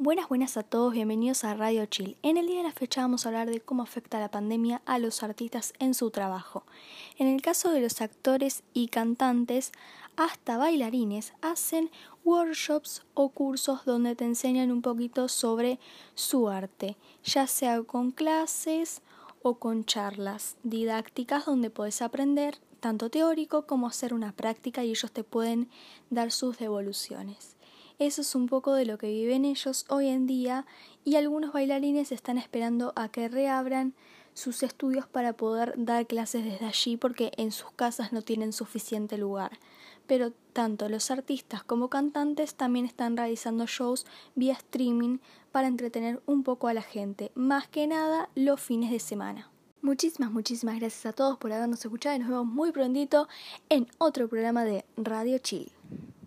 Buenas, buenas a todos, bienvenidos a Radio Chill. En el día de la fecha vamos a hablar de cómo afecta la pandemia a los artistas en su trabajo. En el caso de los actores y cantantes, hasta bailarines hacen workshops o cursos donde te enseñan un poquito sobre su arte, ya sea con clases o con charlas didácticas donde puedes aprender tanto teórico como hacer una práctica y ellos te pueden dar sus devoluciones. Eso es un poco de lo que viven ellos hoy en día y algunos bailarines están esperando a que reabran sus estudios para poder dar clases desde allí porque en sus casas no tienen suficiente lugar. Pero tanto los artistas como cantantes también están realizando shows vía streaming para entretener un poco a la gente, más que nada los fines de semana. Muchísimas, muchísimas gracias a todos por habernos escuchado y nos vemos muy prontito en otro programa de Radio Chill.